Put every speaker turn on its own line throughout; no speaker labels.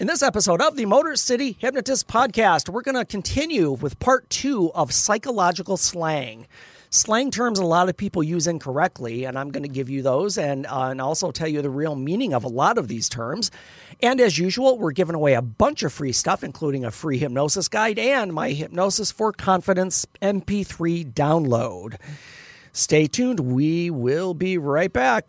In this episode of the Motor City Hypnotist podcast, we're going to continue with part two of psychological slang. Slang terms a lot of people use incorrectly, and I'm going to give you those and, uh, and also tell you the real meaning of a lot of these terms. And as usual, we're giving away a bunch of free stuff, including a free hypnosis guide and my Hypnosis for Confidence MP3 download. Stay tuned. We will be right back.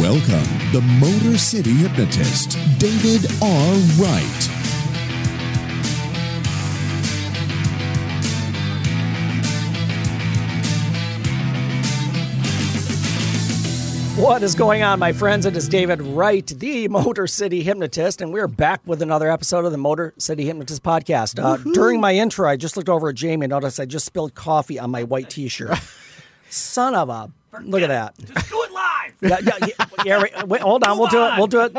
Welcome, the Motor City Hypnotist, David R. Wright.
What is going on, my friends? It is David Wright, the Motor City Hypnotist, and we're back with another episode of the Motor City Hypnotist podcast. Uh, during my intro, I just looked over at Jamie and noticed I just spilled coffee on my white t shirt. Son of a. Look at that.
Just do it live.
Yeah, yeah, yeah, yeah, right. Wait, hold on. We'll do it. We'll do it.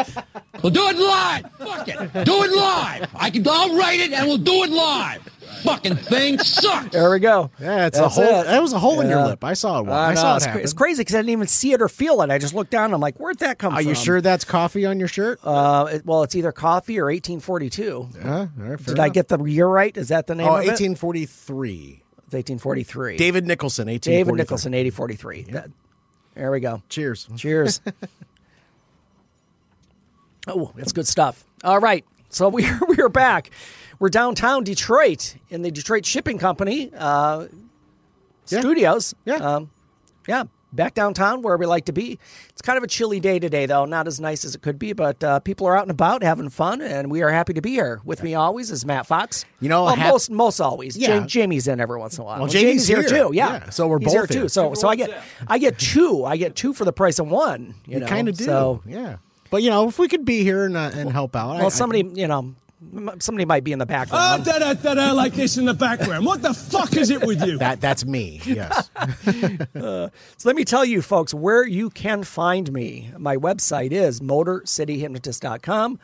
We'll do it live. Fuck it. Do it live. I can. I'll write it and we'll do it live. Fucking thing sucks.
There we go.
Yeah, it's a hole.
it.
That was a hole in your lip. I saw it.
I
I, saw it
it's, cra- it's crazy because I didn't even see it or feel it. I just looked down. and I'm like, where'd that come
Are
from?
Are you sure that's coffee on your shirt?
Uh, it- well, it's either coffee or 1842.
Huh? All right, fair
Did I get the year right? Is that the name
Oh,
of it?
1843.
It's 1843.
David Nicholson, 1843.
David Nicholson, 8043. That- there we go.
Cheers.
Cheers. oh, that's good stuff. All right. So we're, we're back. We're downtown Detroit in the Detroit Shipping Company uh,
Yeah.
studios.
Yeah.
Um, yeah. Back downtown where we like to be. It's kind of a chilly day today, though. Not as nice as it could be, but uh, people are out and about having fun, and we are happy to be here. With me always is Matt Fox.
You know,
well,
hap-
most most always.
Yeah.
Ja- Jamie's in every once in a while.
Well,
Jamie's,
Jamie's
here,
here.
too. Yeah.
Yeah, so we're
He's here
both
too.
here.
So so I get I get two. I get two for the price of one. You,
You
know?
kind of do.
So
yeah. But, you know, if we could be here and, uh, and help out.
Well,
I-
somebody you know m- somebody might be in the
Ah,
background.
da da da da like this in the background. What the fuck is it with you?
that That's me, yes.
So let me tell you, folks, where you can find me. My website is motorcityhypnotist.com.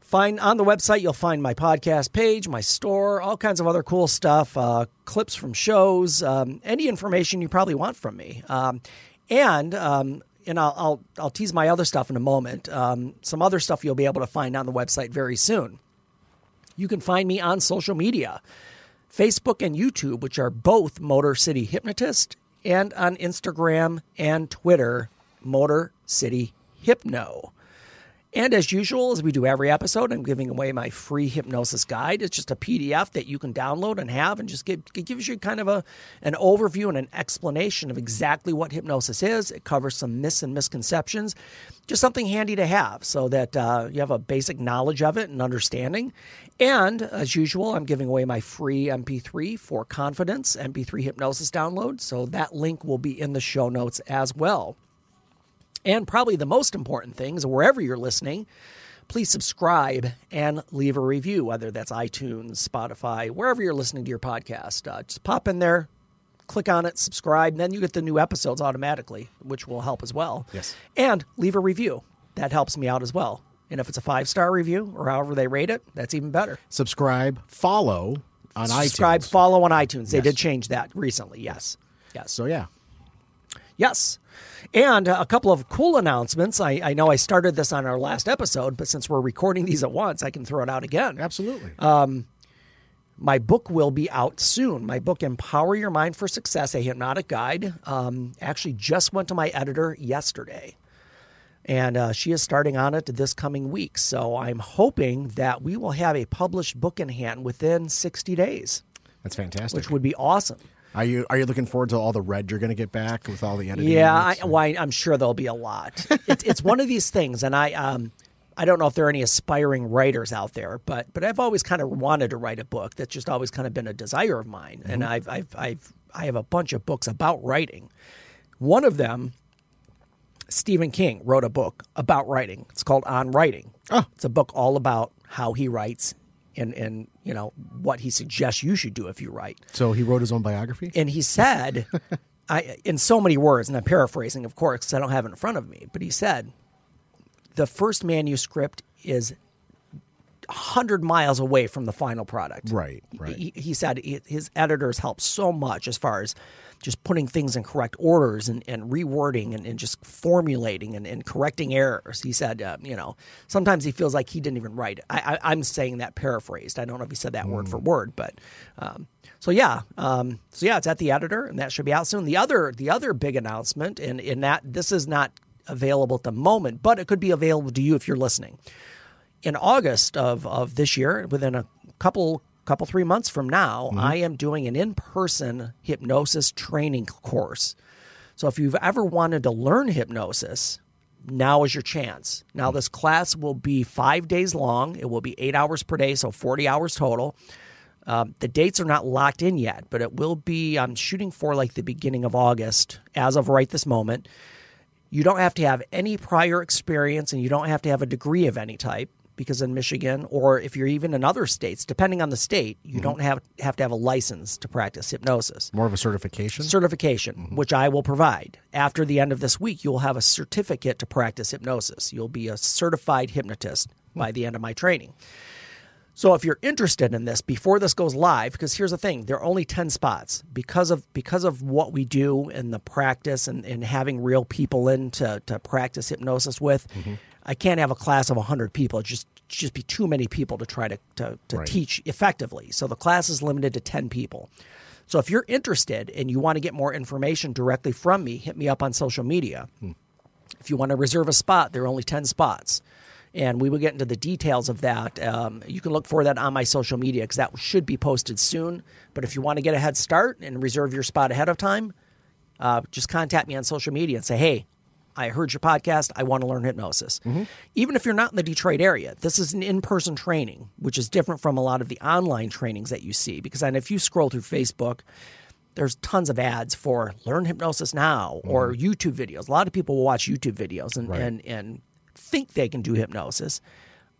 Find on the website, you'll find my podcast page, my store, all kinds of other cool stuff, uh, clips from shows, um, any information you probably want from me. Um, and um, and I'll, I'll I'll tease my other stuff in a moment. Um, some other stuff you'll be able to find on the website very soon. You can find me on social media. Facebook and YouTube, which are both Motor City Hypnotist, and on Instagram and Twitter, Motor City Hypno. And as usual, as we do every episode, I'm giving away my free hypnosis guide. It's just a PDF that you can download and have, and just give, it gives you kind of a an overview and an explanation of exactly what hypnosis is. It covers some myths and misconceptions, just something handy to have, so that uh, you have a basic knowledge of it and understanding. And as usual, I'm giving away my free MP3 for confidence MP3 hypnosis download. So that link will be in the show notes as well. And probably the most important thing is wherever you're listening, please subscribe and leave a review, whether that's iTunes, Spotify, wherever you're listening to your podcast. Uh, just pop in there, click on it, subscribe, and then you get the new episodes automatically, which will help as well.
Yes.
And leave a review. That helps me out as well. And if it's a five star review or however they rate it, that's even better.
Subscribe, follow on
Subscribe,
iTunes.
follow on iTunes. They did change that recently. Yes. Yes.
So, yeah.
Yes. And a couple of cool announcements. I, I know I started this on our last episode, but since we're recording these at once, I can throw it out again.
Absolutely.
My book will be out soon. My book, Empower Your Mind for Success, a hypnotic guide, um, actually just went to my editor yesterday. And uh, she is starting on it this coming week. So I'm hoping that we will have a published book in hand within 60 days,
That's fantastic.
which would be awesome.
Are you are you looking forward to all the red you're going to get back with all the editing?
Yeah, I, well, I'm sure there'll be a lot. It's, it's one of these things, and I um, I don't know if there are any aspiring writers out there, but but I've always kind of wanted to write a book. That's just always kind of been a desire of mine, and I've I've I've I have a bunch of books about writing. One of them, Stephen King wrote a book about writing. It's called On Writing. Oh. It's a book all about how he writes and, and you know what he suggests you should do if you write.
So he wrote his own biography.
And he said, I in so many words, and I'm paraphrasing, of course, because I don't have it in front of me. But he said, the first manuscript is hundred miles away from the final product.
Right, right.
He, he said his editors help so much as far as just putting things in correct orders and, and rewording and, and just formulating and, and correcting errors. He said, uh, you know, sometimes he feels like he didn't even write it. I, I, I'm saying that paraphrased. I don't know if he said that word for word, but um, so yeah, um, so yeah, it's at the editor, and that should be out soon. The other, the other big announcement, and in that this is not available at the moment, but it could be available to you if you're listening in August of, of this year, within a couple couple three months from now, I am doing an in person hypnosis training course. So if you've ever wanted to learn hypnosis, now is your chance. Now this class will be five days long. It will be eight hours per day, so forty hours total. Um, the dates are not locked in yet, but it will be. I'm shooting for like the beginning of August, as of right this moment. You don't have to have any prior experience and you don't have to have a degree of any type because in Michigan or if you're even in other states, depending on the state, you mm-hmm. don't have have to have a license to practice hypnosis.
More of a certification.
Certification, mm-hmm. which I will provide. After the end of this week, you'll have a certificate to practice hypnosis. You'll be a certified hypnotist by the end of my training. So if you're interested in this before this goes live, because here's the thing, there are only 10 spots because of because of what we do and the practice and, and having real people in to, to practice hypnosis with, mm-hmm. I can't have a class of 100 people. Just just be too many people to try to, to, to
Right.
teach effectively. So the class is limited to 10 people. So if you're interested and you want to get more information directly from me, hit me up on social media. If you want to reserve a spot, there are only 10 spots. And we will get into the details of that. Um, you can look for that on my social media because that should be posted soon. But if you want to get a head start and reserve your spot ahead of time, uh, just contact me on social media and say, hey, I heard your podcast. I want to learn hypnosis. Mm-hmm. Even if you're not in the Detroit area, this is an in person training, which is different from a lot of the online trainings that you see. Because then if you scroll through Facebook, there's tons of ads for learn hypnosis now or mm-hmm. YouTube videos. A lot of people will watch YouTube videos and, and, and think they can do hypnosis.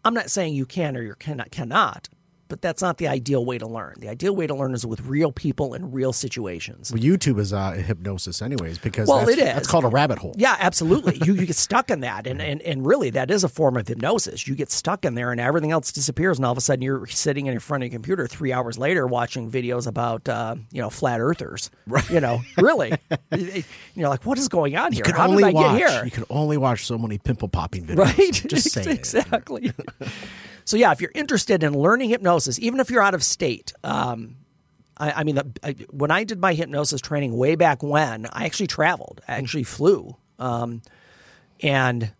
I'm not saying you can or you cannot, cannot, but that's not the ideal way to learn. The ideal way to learn is with real people in real situations.
Well, YouTube is uh, hypnosis, anyways, because
Well,
that's,
it is.
That's called a rabbit hole.
Yeah, absolutely. you, you get stuck in that. And, and, and really, that is a form of hypnosis. You get stuck in there and everything else disappears. And all of a sudden, you're sitting in front of your computer three hours later watching videos about, uh, you know, flat earthers. Right. You know, really. you're like, what is going on here?
You can
How
only
did I
watch.
get here?
You can only watch so many pimple popping videos.
right?
Just saying.
exactly. so yeah, if you're interested in learning hypnosis, even if you're out of state, um, I, I mean, the, I, when I did my hypnosis training way back when, I actually traveled. I actually flew, um, and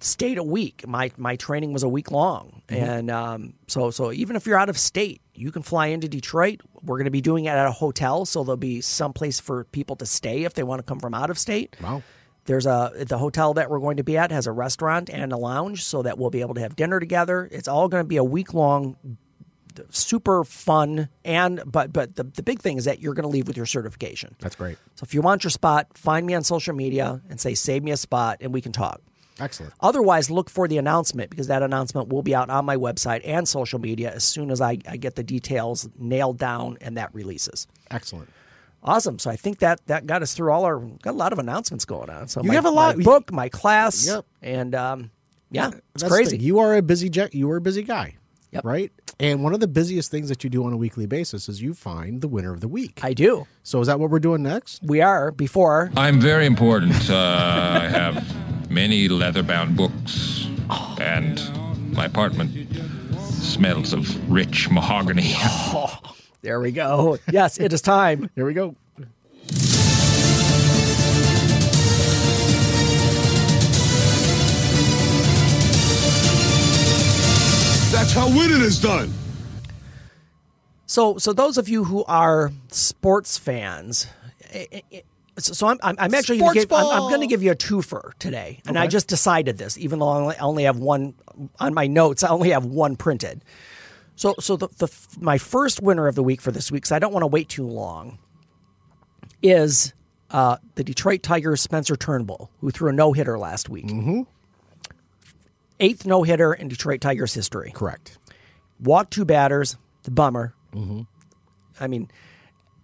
stayed a week. My my training was a week long, and um, so so even if you're out of state, you can fly into Detroit. We're going to be doing it at a hotel, so there'll be some place for people to stay if they want to come from out of state.
Wow.
There's a the hotel that we're going to be at has a restaurant and a lounge, so that we'll be able to have dinner together. It's all going to be a week long, super fun, and but but the the big thing is that you're going to leave with your certification.
That's great.
So if you want your spot, find me on social media and say save me a spot, and we can talk.
Excellent.
Otherwise, look for the announcement because that announcement will be out on my website and social media as soon as I, I get the details nailed down and that releases.
Excellent.
Awesome. So I think that that got us through all our got a lot of announcements going on. So
You
my,
have a lot-
my book, my class,
Yep.
and um, yeah, it's
That's
crazy.
You are a busy jet. You are a busy guy.
Yep.
Right. And one of the busiest things that you do on a weekly basis is you find the winner of the week.
I do.
so is that what we're doing next?
We are before.
I'm very important. Uh, I have many leather bound books, and my apartment smells of rich mahogany.
There we go. Yes, it is time.
Here we go.
That's how winning is done.
So, so those of you who are sports fans, eh, eh, eh, so so I'm, I'm, I'm actually gonna give, I'm, I'm going to give you a twofer today, and I just decided this, even though I only, only have one on my notes. I only have one printed. So, so the, the my first winner of the week for this week, because I don't want to wait too long, is uh, the Detroit Tigers' Spencer Turnbull, who threw a no hitter last week. Eighth no hitter in Detroit Tigers history.
Correct.
Walked two batters. The bummer. Mm-hmm. I mean,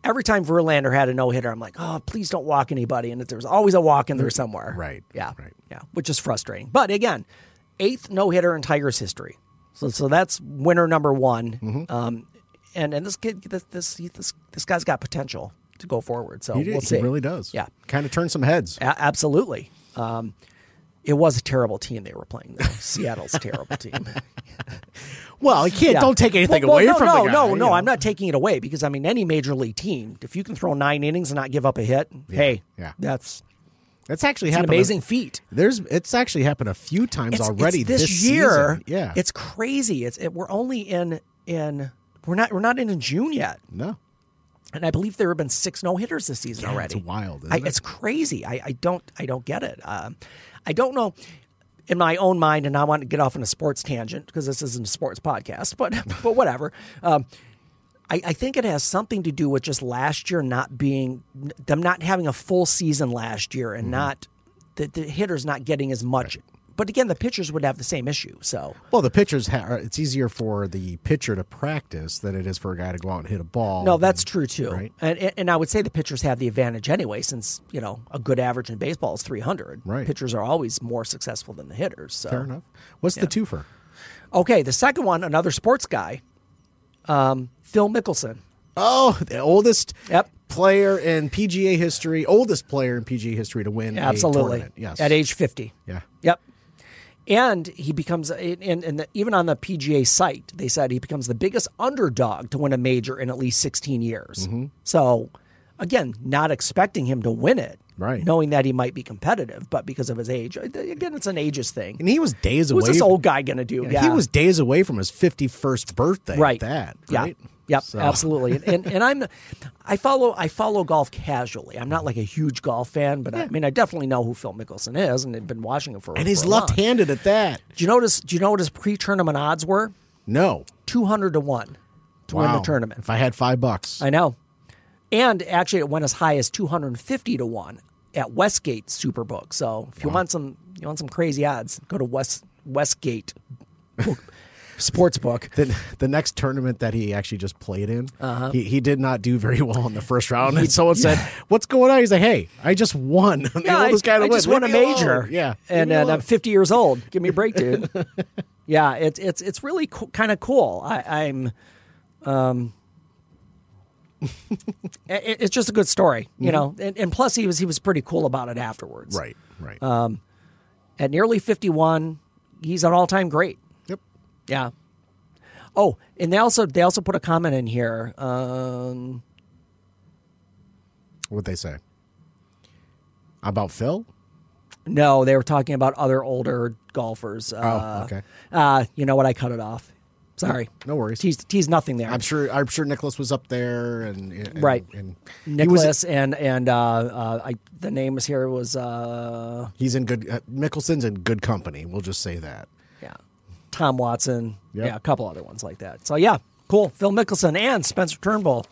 every time Verlander had a no hitter, I'm like, oh, please don't walk anybody. And there was always a walk in there somewhere.
Right,
Yeah.
right.
Yeah. Which is frustrating. But again, eighth no hitter in Tigers history. So so that's winner number one.
Mm-hmm.
Um, and and this kid, this this this this guy's got potential to go forward. So
He,
we'll
he really does.
Yeah.
Kind of turn some heads.
A- absolutely. Um, it was a terrible team they were playing. Though. Seattle's a terrible team.
Well, you can't.
Yeah.
Don't take anything
Well,
away
no,
from
no,
the guy.
No, no,
know.
I'm not taking it away because I mean, any major league team, if you can throw nine innings and not give up a hit, hey,
yeah.
that's
that's actually
it's an
happened. a-
amazing feat.
There's. It's actually happened a few times
It's,
already
it's this,
this,
year.
season. Yeah.
it's crazy. It's it, we're only in in we're not we're not in June yet,
no.
and I believe there have been six no hitters this season
Yeah,
already.
it's wild, isn't
I,
it?
It's crazy. I, I don't I don't get it. Um, I don't know. In my own mind, and I want to get off on a sports tangent because this isn't a sports podcast, but but whatever. Um, I, I think it has something to do with just last year not being them not having a full season last year
Mm-hmm.
and not the, the hitters not getting as much. But again, the pitchers would have the same issue. So
Well, the pitchers. Ha- it's easier for the pitcher to practice than it is for a guy to go out and hit a ball.
no, that's
and-
true too.
Right.
And, and I would say the pitchers have the advantage anyway, since you know a good average in baseball is three hundred.
Right.
Pitchers are always more successful than the hitters. So
Fair enough. What's the twofer?
Okay, the second one, another sports guy, um, Phil Mickelson.
Oh, the oldest
Yep.
player in PGA history, oldest player in PGA history to win
Absolutely.
tournament. Yes.
At age 50.
Yeah.
Yep. And he becomes, and, and the, even on the PGA site, they said he becomes the biggest underdog to win a major in at least 16 years.
Mm-hmm.
So, again, not expecting him to win it,
Right.
Knowing that he might be competitive, but because of his age, uh, again, it's an ages thing.
And he was days
What's
away.
What's this old guy going to do?
Yeah, He was days away from his 51st birthday.
right.
At that.
Yeah. Yep.
So-
Absolutely. And, and and I'm, I follow I follow golf casually. I'm not like a huge golf fan, but I, I mean I definitely know who Phil Mickelson is, and I've been watching him for.
And he's
for a
left-handed at that.
Do you notice? Do you know what his pre-tournament odds were?
No.
Two hundred to one to win the tournament.
If I had five bucks.
I know. And actually, it went as high as two hundred and fifty to one at Westgate Superbook. So if you want some, you want some crazy odds, go to West Westgate Sportsbook.
the, the next tournament that he actually just played in,
Uh-huh.
he, he did not do very well in the first round. And someone said, "What's going on?" He's like, "Hey, I just won. I'm the
Yeah, I,
guy
I just won a
me alone."
major.
Yeah,
and, and I'm 50 years old. Give me a break, dude. yeah, it's it's it's really co- kind of cool. I, I'm, um, it, it's just a good story, you know. And, and plus, he was he was pretty cool about it afterwards.
right, right.
Um, At nearly 51, he's an all time great.
yep.
Yeah. Oh, and they also they also put a comment in here. Um,
What they say about Phil?
no, they were talking about other older golfers. Uh,
okay.
Uh, you know what? I cut it off. Sorry.
No worries.
Tease, tease nothing there.
I'm sure. I'm sure Nicklaus was up there, and, and
Right.
And he was-
Nicklaus and and uh, uh, I the name was here was uh,
he's in good. Uh, Mickelson's in good company. We'll just say that.
yeah Tom Watson.
Yep.
Yeah, a couple other ones like that. So yeah, cool. Phil Mickelson and Spencer Turnbull,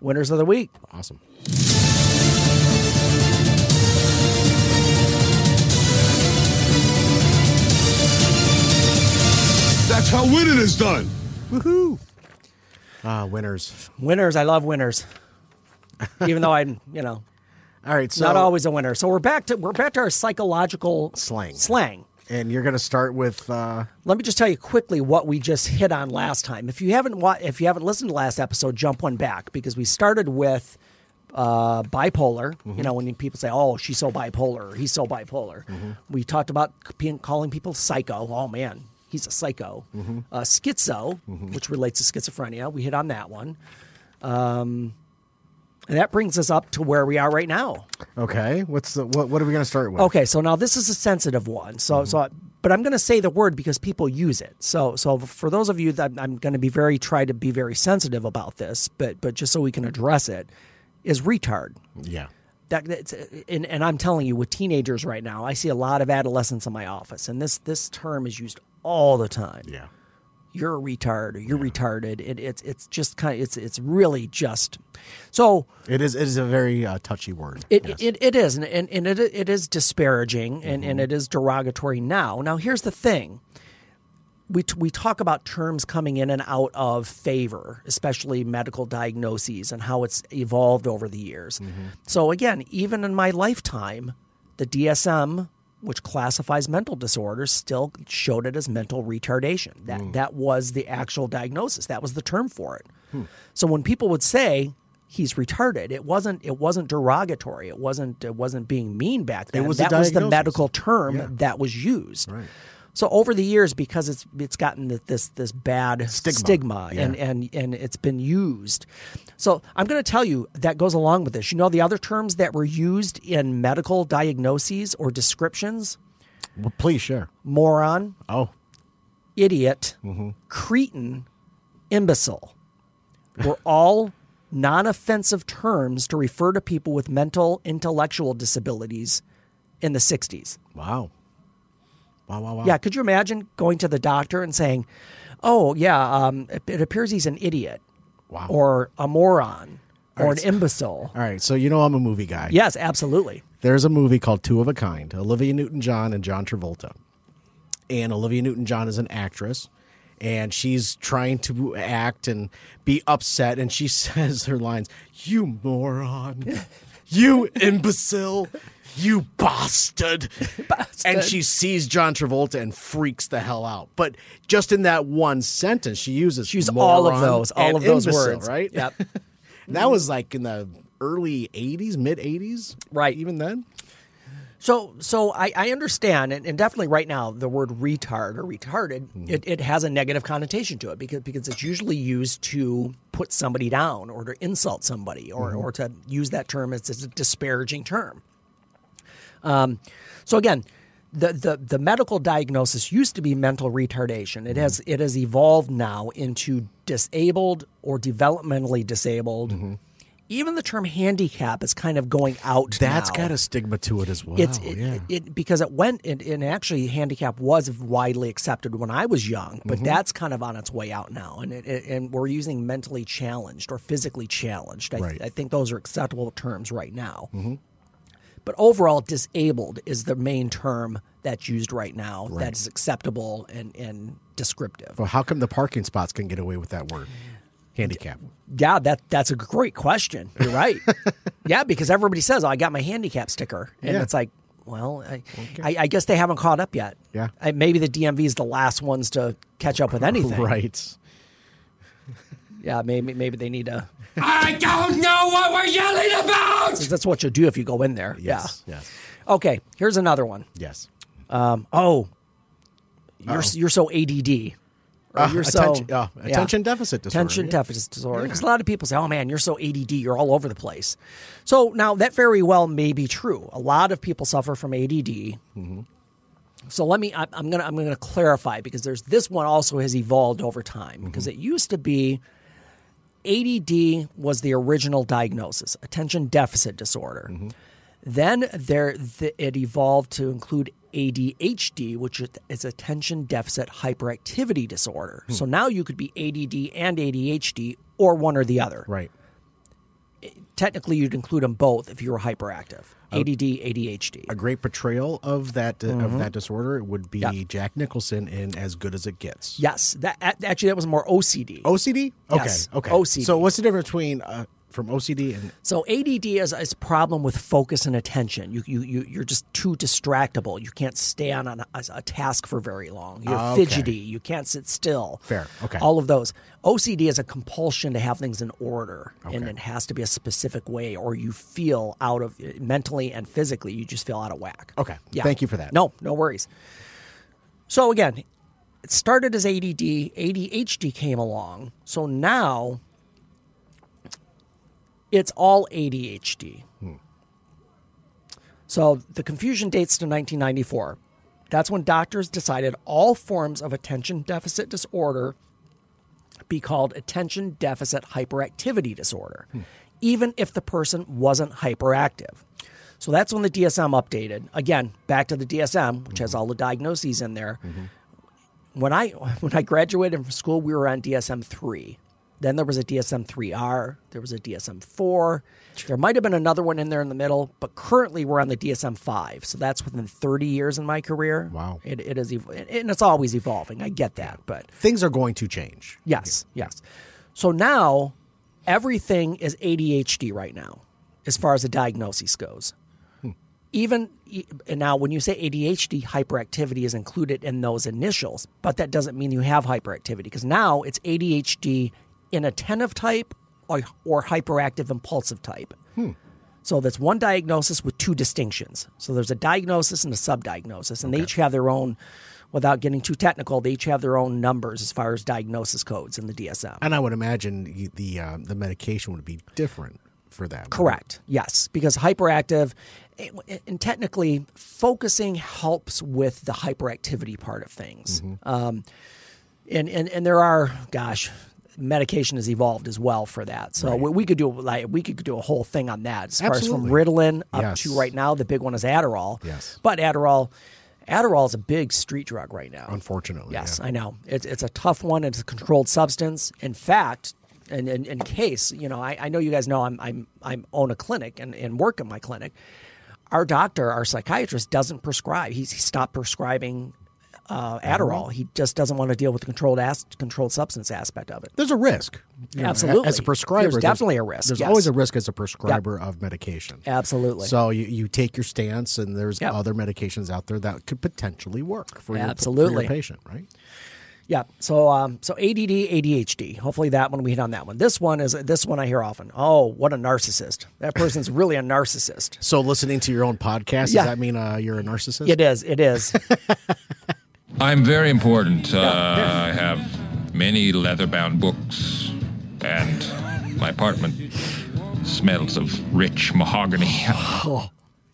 winners of the week.
Awesome.
That's how winning is done.
Woohoo! Ah, winners.
Winners. I love winners. Even though I'm you know
All right, so
not always a winner. So we're back to we're back to our psychological
Slang.
Slang.
and you're going to start with. Uh,
Let me just tell you quickly what we just hit on last time. If you haven't wa- if you haven't listened to last episode, jump one back because we started with uh, bipolar. You know, when people say, "Oh, she's so bipolar," or "He's so bipolar," we talked about being, calling people psycho. Oh man, he's a psycho. Uh, schizo, which relates to schizophrenia. We hit on that one. Um, and that brings us up to where we are right now.
okay, what's the, what? What are we going to start with?
Okay, so now this is a sensitive one. So, so, but I'm going to say the word because people use it. So, so for those of you that I'm going to be very try to be very sensitive about this, but but just so we can address it, is retard.
Yeah.
That that's, and, and I'm telling you, with teenagers right now, I see a lot of adolescents in my office, and this this term is used all the time,
Yeah.
you're a retard or you're retarded. It, it's it's just kind of it's it's really just so
It is. It is a very uh, touchy word.
it,
Yes.
it, it is, and, and, and it, it is disparaging and, and it is derogatory now. Now, here's the thing. We, t- we talk about terms coming in and out of favor, especially medical diagnoses and how it's evolved over the years. So, again, even in my lifetime, the DSM, which classifies mental disorders, still showed it as mental retardation. That, that was the actual diagnosis, that was the term for it. So, when people would say, he's retarded. It wasn't. It wasn't derogatory. It wasn't. It wasn't being mean back then.
It was
that was the medical term that was used. So over the years, because it's it's gotten this this bad
Stigma.
and and and it's been used. So I'm going to tell you that goes along with this. You know the other terms that were used in medical diagnoses or descriptions:
Well, please share.
moron,
Oh,
idiot, mm-hmm. cretin, imbecile were all non offensive terms to refer to people with mental intellectual disabilities in the 60s.
wow. Wow, wow, wow.
Yeah, could you imagine going to the doctor and saying, oh, yeah, um, it, it appears he's an idiot
Wow.
or a moron or
All
an
right, so-
imbecile?
All right. So, you know, I'm a movie guy.
Yes, absolutely.
There's a movie called Two of a Kind, Olivia Newton John and John Travolta. And Olivia Newton John is an actress, and she's trying to act and be upset, and she says her lines, You moron, you imbecile, you bastard. And she sees John Travolta and freaks the hell out. But just in that one sentence, she uses
She's all of those, all of those
imbecile,
words.
right?
Yep.
That was like in the early 80s, mid 80s.
Right.
Even then?
So, so I, I understand, and, and definitely right now, the word retard or retarded, mm-hmm. it, it has a negative connotation to it because because it's usually used to put somebody down or to insult somebody or, mm-hmm. or to use that term as, as a disparaging term. Um, so again, the, the the medical diagnosis used to be mental retardation. It has mm-hmm. it has evolved now into disabled or developmentally disabled. Even the term handicap is kind of going out.
That's
now
got a stigma to it as well.
it's it,
yeah.
it, because it went and, and actually handicap was widely accepted when I was young, but mm-hmm. that's kind of on its way out now, and it, and we're using mentally challenged or physically challenged. I,
Right.
I think those are acceptable terms right now. Mm-hmm. But overall, disabled is the main term that's used right now that is acceptable and, and descriptive.
well, how come the parking spots can get away with that word? Handicap.
Yeah, that that's a great question. You're right. yeah, because everybody says, "Oh, I got my handicap sticker," and
Yeah.
it's like, well, I, I, I guess they haven't caught up yet.
Yeah.
I, maybe the DMV is the last ones to catch up with anything.
Right.
Yeah, maybe maybe they need to.
I don't know what we're yelling about!
That's what you'll do if you go in there.
Yes. Yes.
Okay. Here's another one.
Yes.
Um, oh, you're you're so ADD. Or
Uh,
you're
attention,
so
uh,
yeah.
attention deficit disorder.
Attention
yeah.
deficit disorder. Because a lot of people say, "Oh man, you're so ADD. You're all over the place." So now that very well may be true. A lot of people suffer from ADD.
Mm-hmm.
So let me. I, I'm gonna. I'm gonna clarify because there's this one also has evolved over time because
Mm-hmm.
it used to be. ADD was the original diagnosis, attention deficit disorder.
Mm-hmm.
Then there, th- it evolved to include ADHD, which is attention deficit hyperactivity disorder.
Hmm.
So now you could be ADD and ADHD, or one or the other.
Right.
Technically, you'd include them both if you were hyperactive. ADD, ADHD.
A great portrayal of that uh,
Mm-hmm.
of that disorder would be
Yeah.
Jack Nicholson in As Good as It Gets.
Yes, that actually that was more OCD.
OCD. Okay.
Yes,
Okay.
OCD.
So what's the difference between uh, from OCD and
So ADD is, is a problem with focus and attention. You, you, you, you're just too distractible. You can't stay on a, a task for very long. You're ah,
Okay.
fidgety. You can't sit still.
Fair. Okay.
All of those. OCD is a compulsion to have things in order, and it has to be a specific way, or you feel out of mentally and physically. You just feel out of whack.
Okay. Yeah. Thank you for that.
No, no worries. So again, it started as ADD. ADHD came along. So now it's all ADHD. Hmm. So the confusion dates to 1994. That's when doctors decided all forms of attention deficit disorder be called attention deficit hyperactivity disorder, hmm. even if the person wasn't hyperactive. So that's when the DSM updated. Again, back to the DSM, which has mm-hmm. all the diagnoses in there. Mm-hmm. when I when I graduated from school, we were on DSM three. Then there was a DSM three R. There was a DSM four. There might have been another one in there in the middle, but currently we're on the DSM five. So that's within thirty years in my career.
Wow.
it, it is, and it's always evolving. I get that, but
Things are going to change.
Yes, yes. So now everything is ADHD right now, as far as the diagnosis goes. Hmm. Even e- and now, when you say ADHD, hyperactivity is included in those initials, but that doesn't mean you have hyperactivity because now it's ADHD inattentive type or, or hyperactive impulsive type. So that's one diagnosis with two distinctions. So there's a diagnosis and a subdiagnosis, and they each have their own. Without getting too technical, they each have their own numbers as far as diagnosis codes in the DSM.
And I would imagine the uh, the medication would be different for that.
Correct. Yes, because hyperactive, and- and technically, focusing helps with the hyperactivity part of things. Um, and, and and there are, gosh, medication has evolved as well for that. So we, we could do like we could do a whole thing on that as far as from
Absolutely.
Ritalin up
Yes.
to right now. The big one is Adderall.
Yes.
but Adderall. Adderall is a big street drug right now.
Unfortunately,
Yes,
yeah.
I know. It's, it's a tough one. It's a controlled substance. In fact, and in, in case, you know, I, I know you guys know I'm, I'm, I'm own a clinic and, and work in my clinic. Our doctor, our psychiatrist, doesn't prescribe. He's he stopped prescribing uh, Adderall. He just doesn't want to deal with the controlled as, controlled substance aspect of it.
There's a risk. You know,
Absolutely.
as a prescriber,
There's definitely a risk,
There's
yes.
always a risk as a prescriber of medication.
Absolutely.
So you, you take your stance, and there's
Yep.
other medications out there that could potentially work for your, for
Absolutely.
your patient, right?
Yeah. So um so ADD ADHD. Hopefully that one we hit on that one. This one is this one I hear often. Oh, what a narcissist. That person's really a narcissist.
So listening to your own podcast,
Yeah.
does that mean uh, you're a narcissist?
It is. It is.
I'm very important. Uh, I have many leather bound books, and my apartment smells of rich mahogany.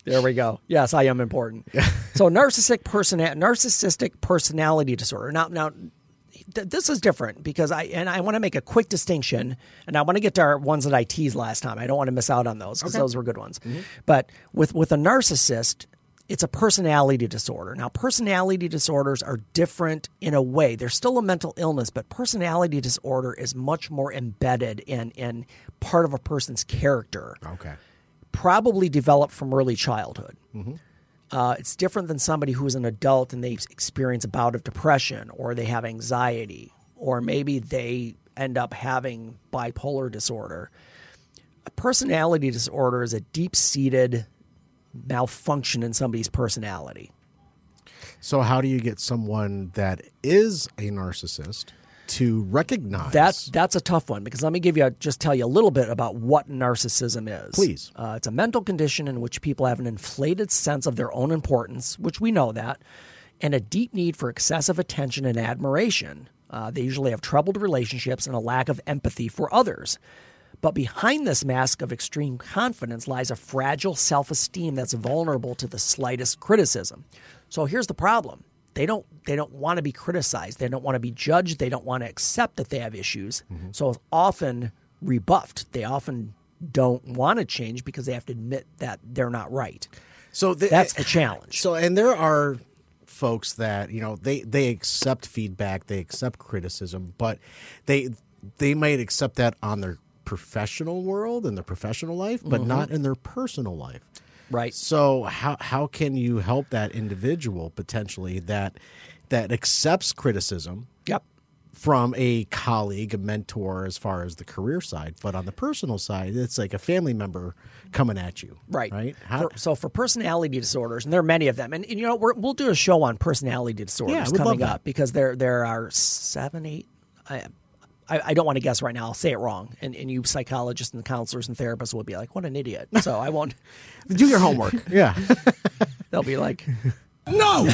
There we go. Yes, I am important. so narcissistic person narcissistic personality disorder. Now now th- this is different because I and I want to make a quick distinction and I want to get to our ones that I teased last time. I don't want to miss out on those because those were good ones. But with with a narcissist it's a personality disorder. Now, personality disorders are different in a way. They're still a mental illness, but personality disorder is much more embedded in, in part of a person's character
Okay.
probably developed from early childhood. Uh, it's different than somebody who is an adult and they experience a bout of depression or they have anxiety or maybe they end up having bipolar disorder. A personality disorder is a deep seated malfunction in somebody's personality.
So how do you get someone that is a narcissist to recognize
That's that's a tough one because let me give you a, just tell you a little bit about what narcissism is.
Please.
uh, it's a mental condition in which people have an inflated sense of their own importance, which we know that, and a deep need for excessive attention and admiration. Uh, they usually have troubled relationships and a lack of empathy for others. But behind this mask of extreme confidence lies a fragile self esteem that's vulnerable to the slightest criticism. So here's the problem. They don't they don't want to be criticized. They don't want to be judged. They don't want to accept that they have issues. Mm-hmm. So it's often rebuffed. They often don't want to change because they have to admit that they're not right.
So the,
That's the challenge.
So and there are folks that you know they they accept feedback, they accept criticism, but they they might accept that on their professional world and their professional life, but
Mm-hmm.
not in their personal life.
Right.
So how how can you help that individual potentially that that accepts criticism
Yep.
from a colleague, a mentor, as far as the career side, but on the personal side, it's like a family member coming at you,
Right.
Right? How,
For- so for personality disorders, and there are many of them, and, and you know we're, we'll do a show on personality disorders
Yeah,
coming up because there there are seven, eight. I, I, I don't want to guess right now. I'll say it wrong, and, and you psychologists and counselors and therapists will be like, "What an idiot!" So I won't.
do your homework. yeah.
They'll be like,
No!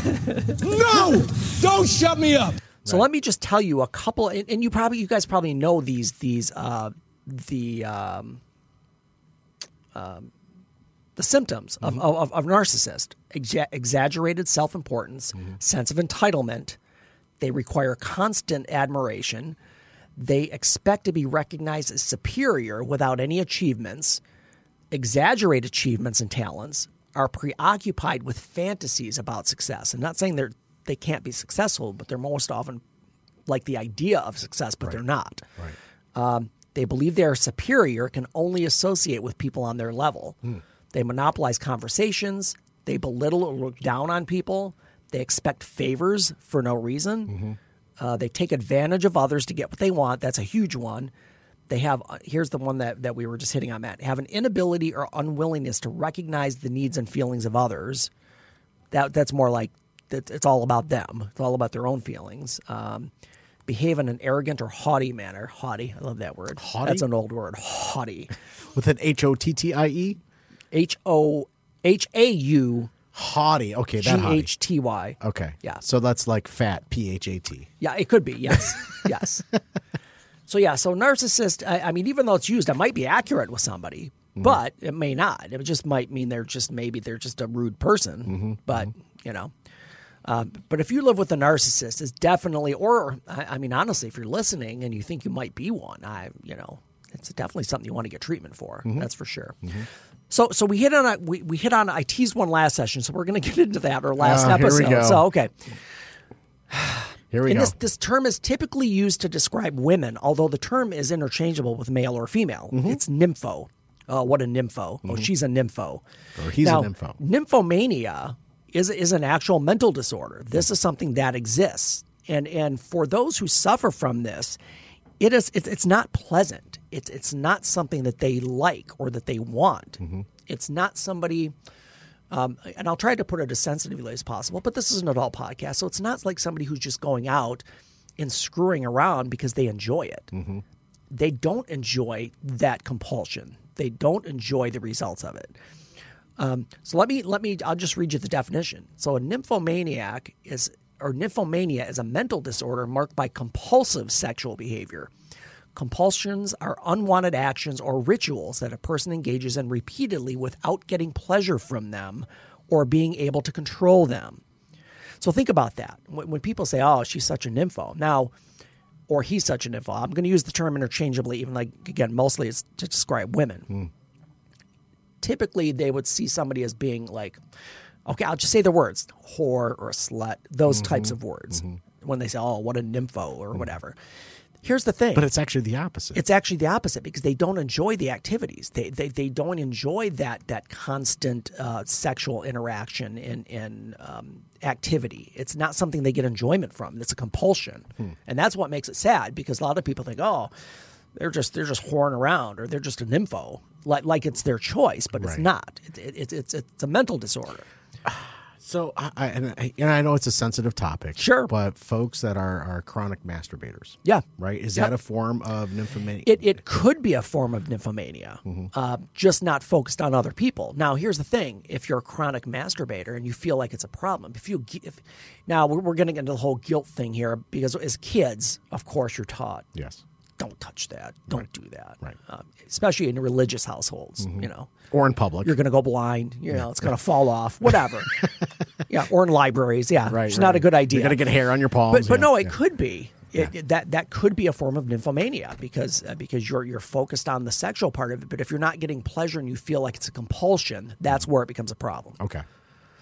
No! Don't shut me up!
So let me just tell you a couple, and, and you probably, you guys probably know these, these, uh, the, um, um, the symptoms of, of, of narcissist: Exa- exaggerated self-importance, sense of entitlement. They require constant admiration. They expect to be recognized as superior without any achievements. Exaggerate achievements and talents. Are preoccupied with fantasies about success. I'm not saying they're they can't be successful, but they're most often like the idea of success, but they're not. Um, they believe they are superior, can only associate with people on their level. They monopolize conversations. They belittle or look down on people. They expect favors for no reason. Uh, they take advantage of others to get what they want. That's a huge one. They have, uh, here's the one that, that we were just hitting on, Matt, have an inability or unwillingness to recognize the needs and feelings of others. That, that's more like it's all about them, it's all about their own feelings. Um, behave in an arrogant or haughty manner. Haughty, I love that word.
Haughty?
That's an old word. Haughty.
With an H O T T I E?
H O H A U
Haughty. Okay,
G
that haughty.
H T Y.
Okay.
Yeah.
So that's like fat, P H A T.
Yeah, it could be. Yes, yes. So yeah, so narcissist. I, I mean, even though it's used, it might be accurate with somebody, mm-hmm. but it may not. It just might mean they're just maybe they're just a rude person. Mm-hmm, but mm-hmm. you know, um, but if you live with a narcissist, it's definitely. Or I, I mean, honestly, if you're listening and you think you might be one, I you know, it's definitely something you want to get treatment for. That's for sure. So, so we hit on a, we, we hit on I teased one last session, so we're going to get into that or last
Oh,
episode. So okay,
Here we
and
go.
this, this term is typically used to describe women, although the term is interchangeable with male or female.
Mm-hmm.
It's nympho. Oh, what a nympho. Oh, mm-hmm. she's a nympho.
Or he's a nympho.
Nymphomania is, is an actual mental disorder. Mm-hmm. This is something that exists. And, and for those who suffer from this, it is it's, it's not pleasant. It's, it's not something that they like or that they want.
Mm-hmm.
It's not somebody um, and I'll try to put it as sensitively as possible, but this is an adult podcast, so it's not like somebody who's just going out and screwing around because they enjoy it. They don't enjoy that compulsion. They don't enjoy the results of it. Um, so let me let me I'll just read you the definition. So a nymphomaniac is or nymphomania is a mental disorder marked by compulsive sexual behavior. Compulsions are unwanted actions or rituals that a person engages in repeatedly without getting pleasure from them or being able to control them. So think about that. When, when people say, "Oh, she's such a nympho," now, or he's such a nympho, I'm going to use the term interchangeably. Even like again, mostly it's to describe women. Hmm. Typically, they would see somebody as being like, okay, I'll just say the words whore or slut, those types mm-hmm. of words. Mm-hmm. When they say, "Oh, what a nympho" or hmm. whatever. Here's the thing.
but it's actually the opposite.
It's actually the opposite because they don't enjoy the activities. They they, they don't enjoy that that constant uh, sexual interaction and and um, activity. It's not something they get enjoyment from. It's a compulsion, and that's what makes it sad because a lot of people think, oh, they're just they're just whoring around or they're just a nympho, like like it's their choice, but it's
Right.
not. It, it, it's it's it's a mental disorder.
so, I, I, and, I, and I know it's a sensitive topic.
Sure.
But folks that are, are chronic masturbators.
Yeah.
Right? Is
Yep.
that a form of nymphomania?
It, it could be a form of nymphomania, uh, just not focused on other people. Now, here's the thing: if you're a chronic masturbator and you feel like it's a problem, if you if, now we're, we're getting into the whole guilt thing here because as kids, of course, you're taught
yes.
Don't touch that, don't do that,
Right.
Um, especially in religious households. You know,
Or in public.
you're going to go blind. You know, it's going to fall off. Whatever. yeah, or in libraries. Yeah,
right.
it's
right.
not a good idea.
You're going to get hair on your palms.
But, but
yeah,
no, it
yeah.
could be. It, it- that that could be a form of nymphomania because uh, because you're you're focused on the sexual part of it. But if you're not getting pleasure and you feel like it's a compulsion, that's where it becomes a problem.
Okay.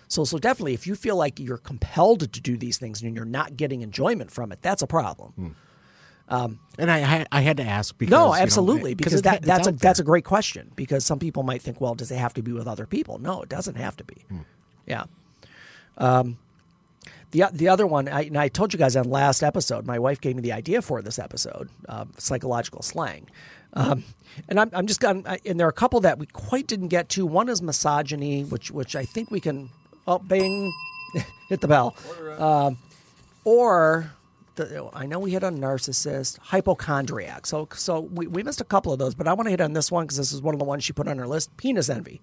So so definitely, if you feel like you're compelled to do these things and you're not getting enjoyment from it, that's a problem.
And I, I, I had to ask because.
No,
you know,
absolutely, because that, that's a
out
that's a great question. Because some people might think, well, does it have to be with other people? No, it doesn't have to be. Yeah. Um, the the other one, I, and I told you guys on last episode, my wife gave me the idea for this episode, uh, psychological slang. Um, and I'm, I'm just going, and there are a couple that we quite didn't get to. One is misogyny, which which I think we can. Oh, bing, hit the bell. Um, or the, I know we hit on narcissist, hypochondriac. So so we, we missed a couple of those, but I want to hit on this one because this is one of the ones she put on her list. Penis envy.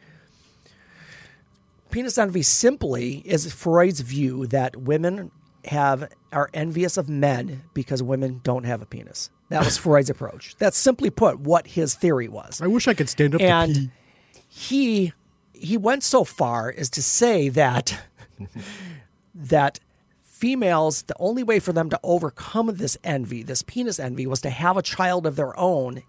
Penis envy simply is Freud's view that women have are envious of men because women don't have a penis. That was Freud's approach. That's simply put what his theory was
I wish I could stand up to
and he he went so far as to say that that females the only way for them to overcome this envy this penis envy was to have a child of their own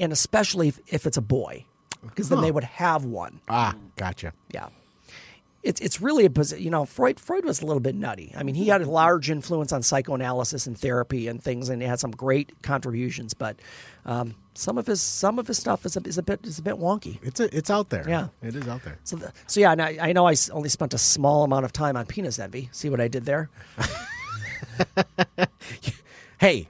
and especially if, if it's a boy because then they would have one.
Ah, gotcha.
yeah it's it's really a posi- you know Freud Freud was a little bit nutty. I mean, he had a large influence on psychoanalysis and therapy and things, and he had some great contributions. But um, some of his some of his stuff is a, is a bit is a bit wonky.
It's a, it's out there.
Yeah.
it is out there.
So, the, so yeah, and I, I know I only spent a small amount of time on penis envy. See what I did there?
Hey,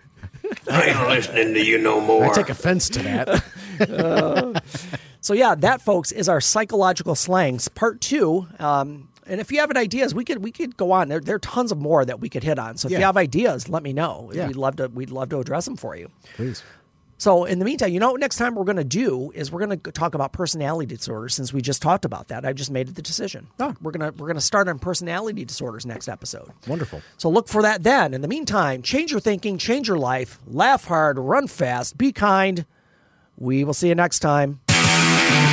I ain't listening to you no more.
I take offense to that.
So yeah, that folks is our psychological slangs part two. Um, and if you have any ideas, we could we could go on. There, there are tons of more that we could hit on. So if you have ideas, let me know.
Yeah.
We'd love to we'd love to address them for you.
Please.
So in the meantime, you know what next time we're going to do is we're going to talk about personality disorders since we just talked about that. I just made the decision.
Oh.
We're going to we're going to start on personality disorders next episode.
Wonderful.
So look for that then. In the meantime, change your thinking, change your life, laugh hard, run fast, be kind. We will see you next time. Thank you.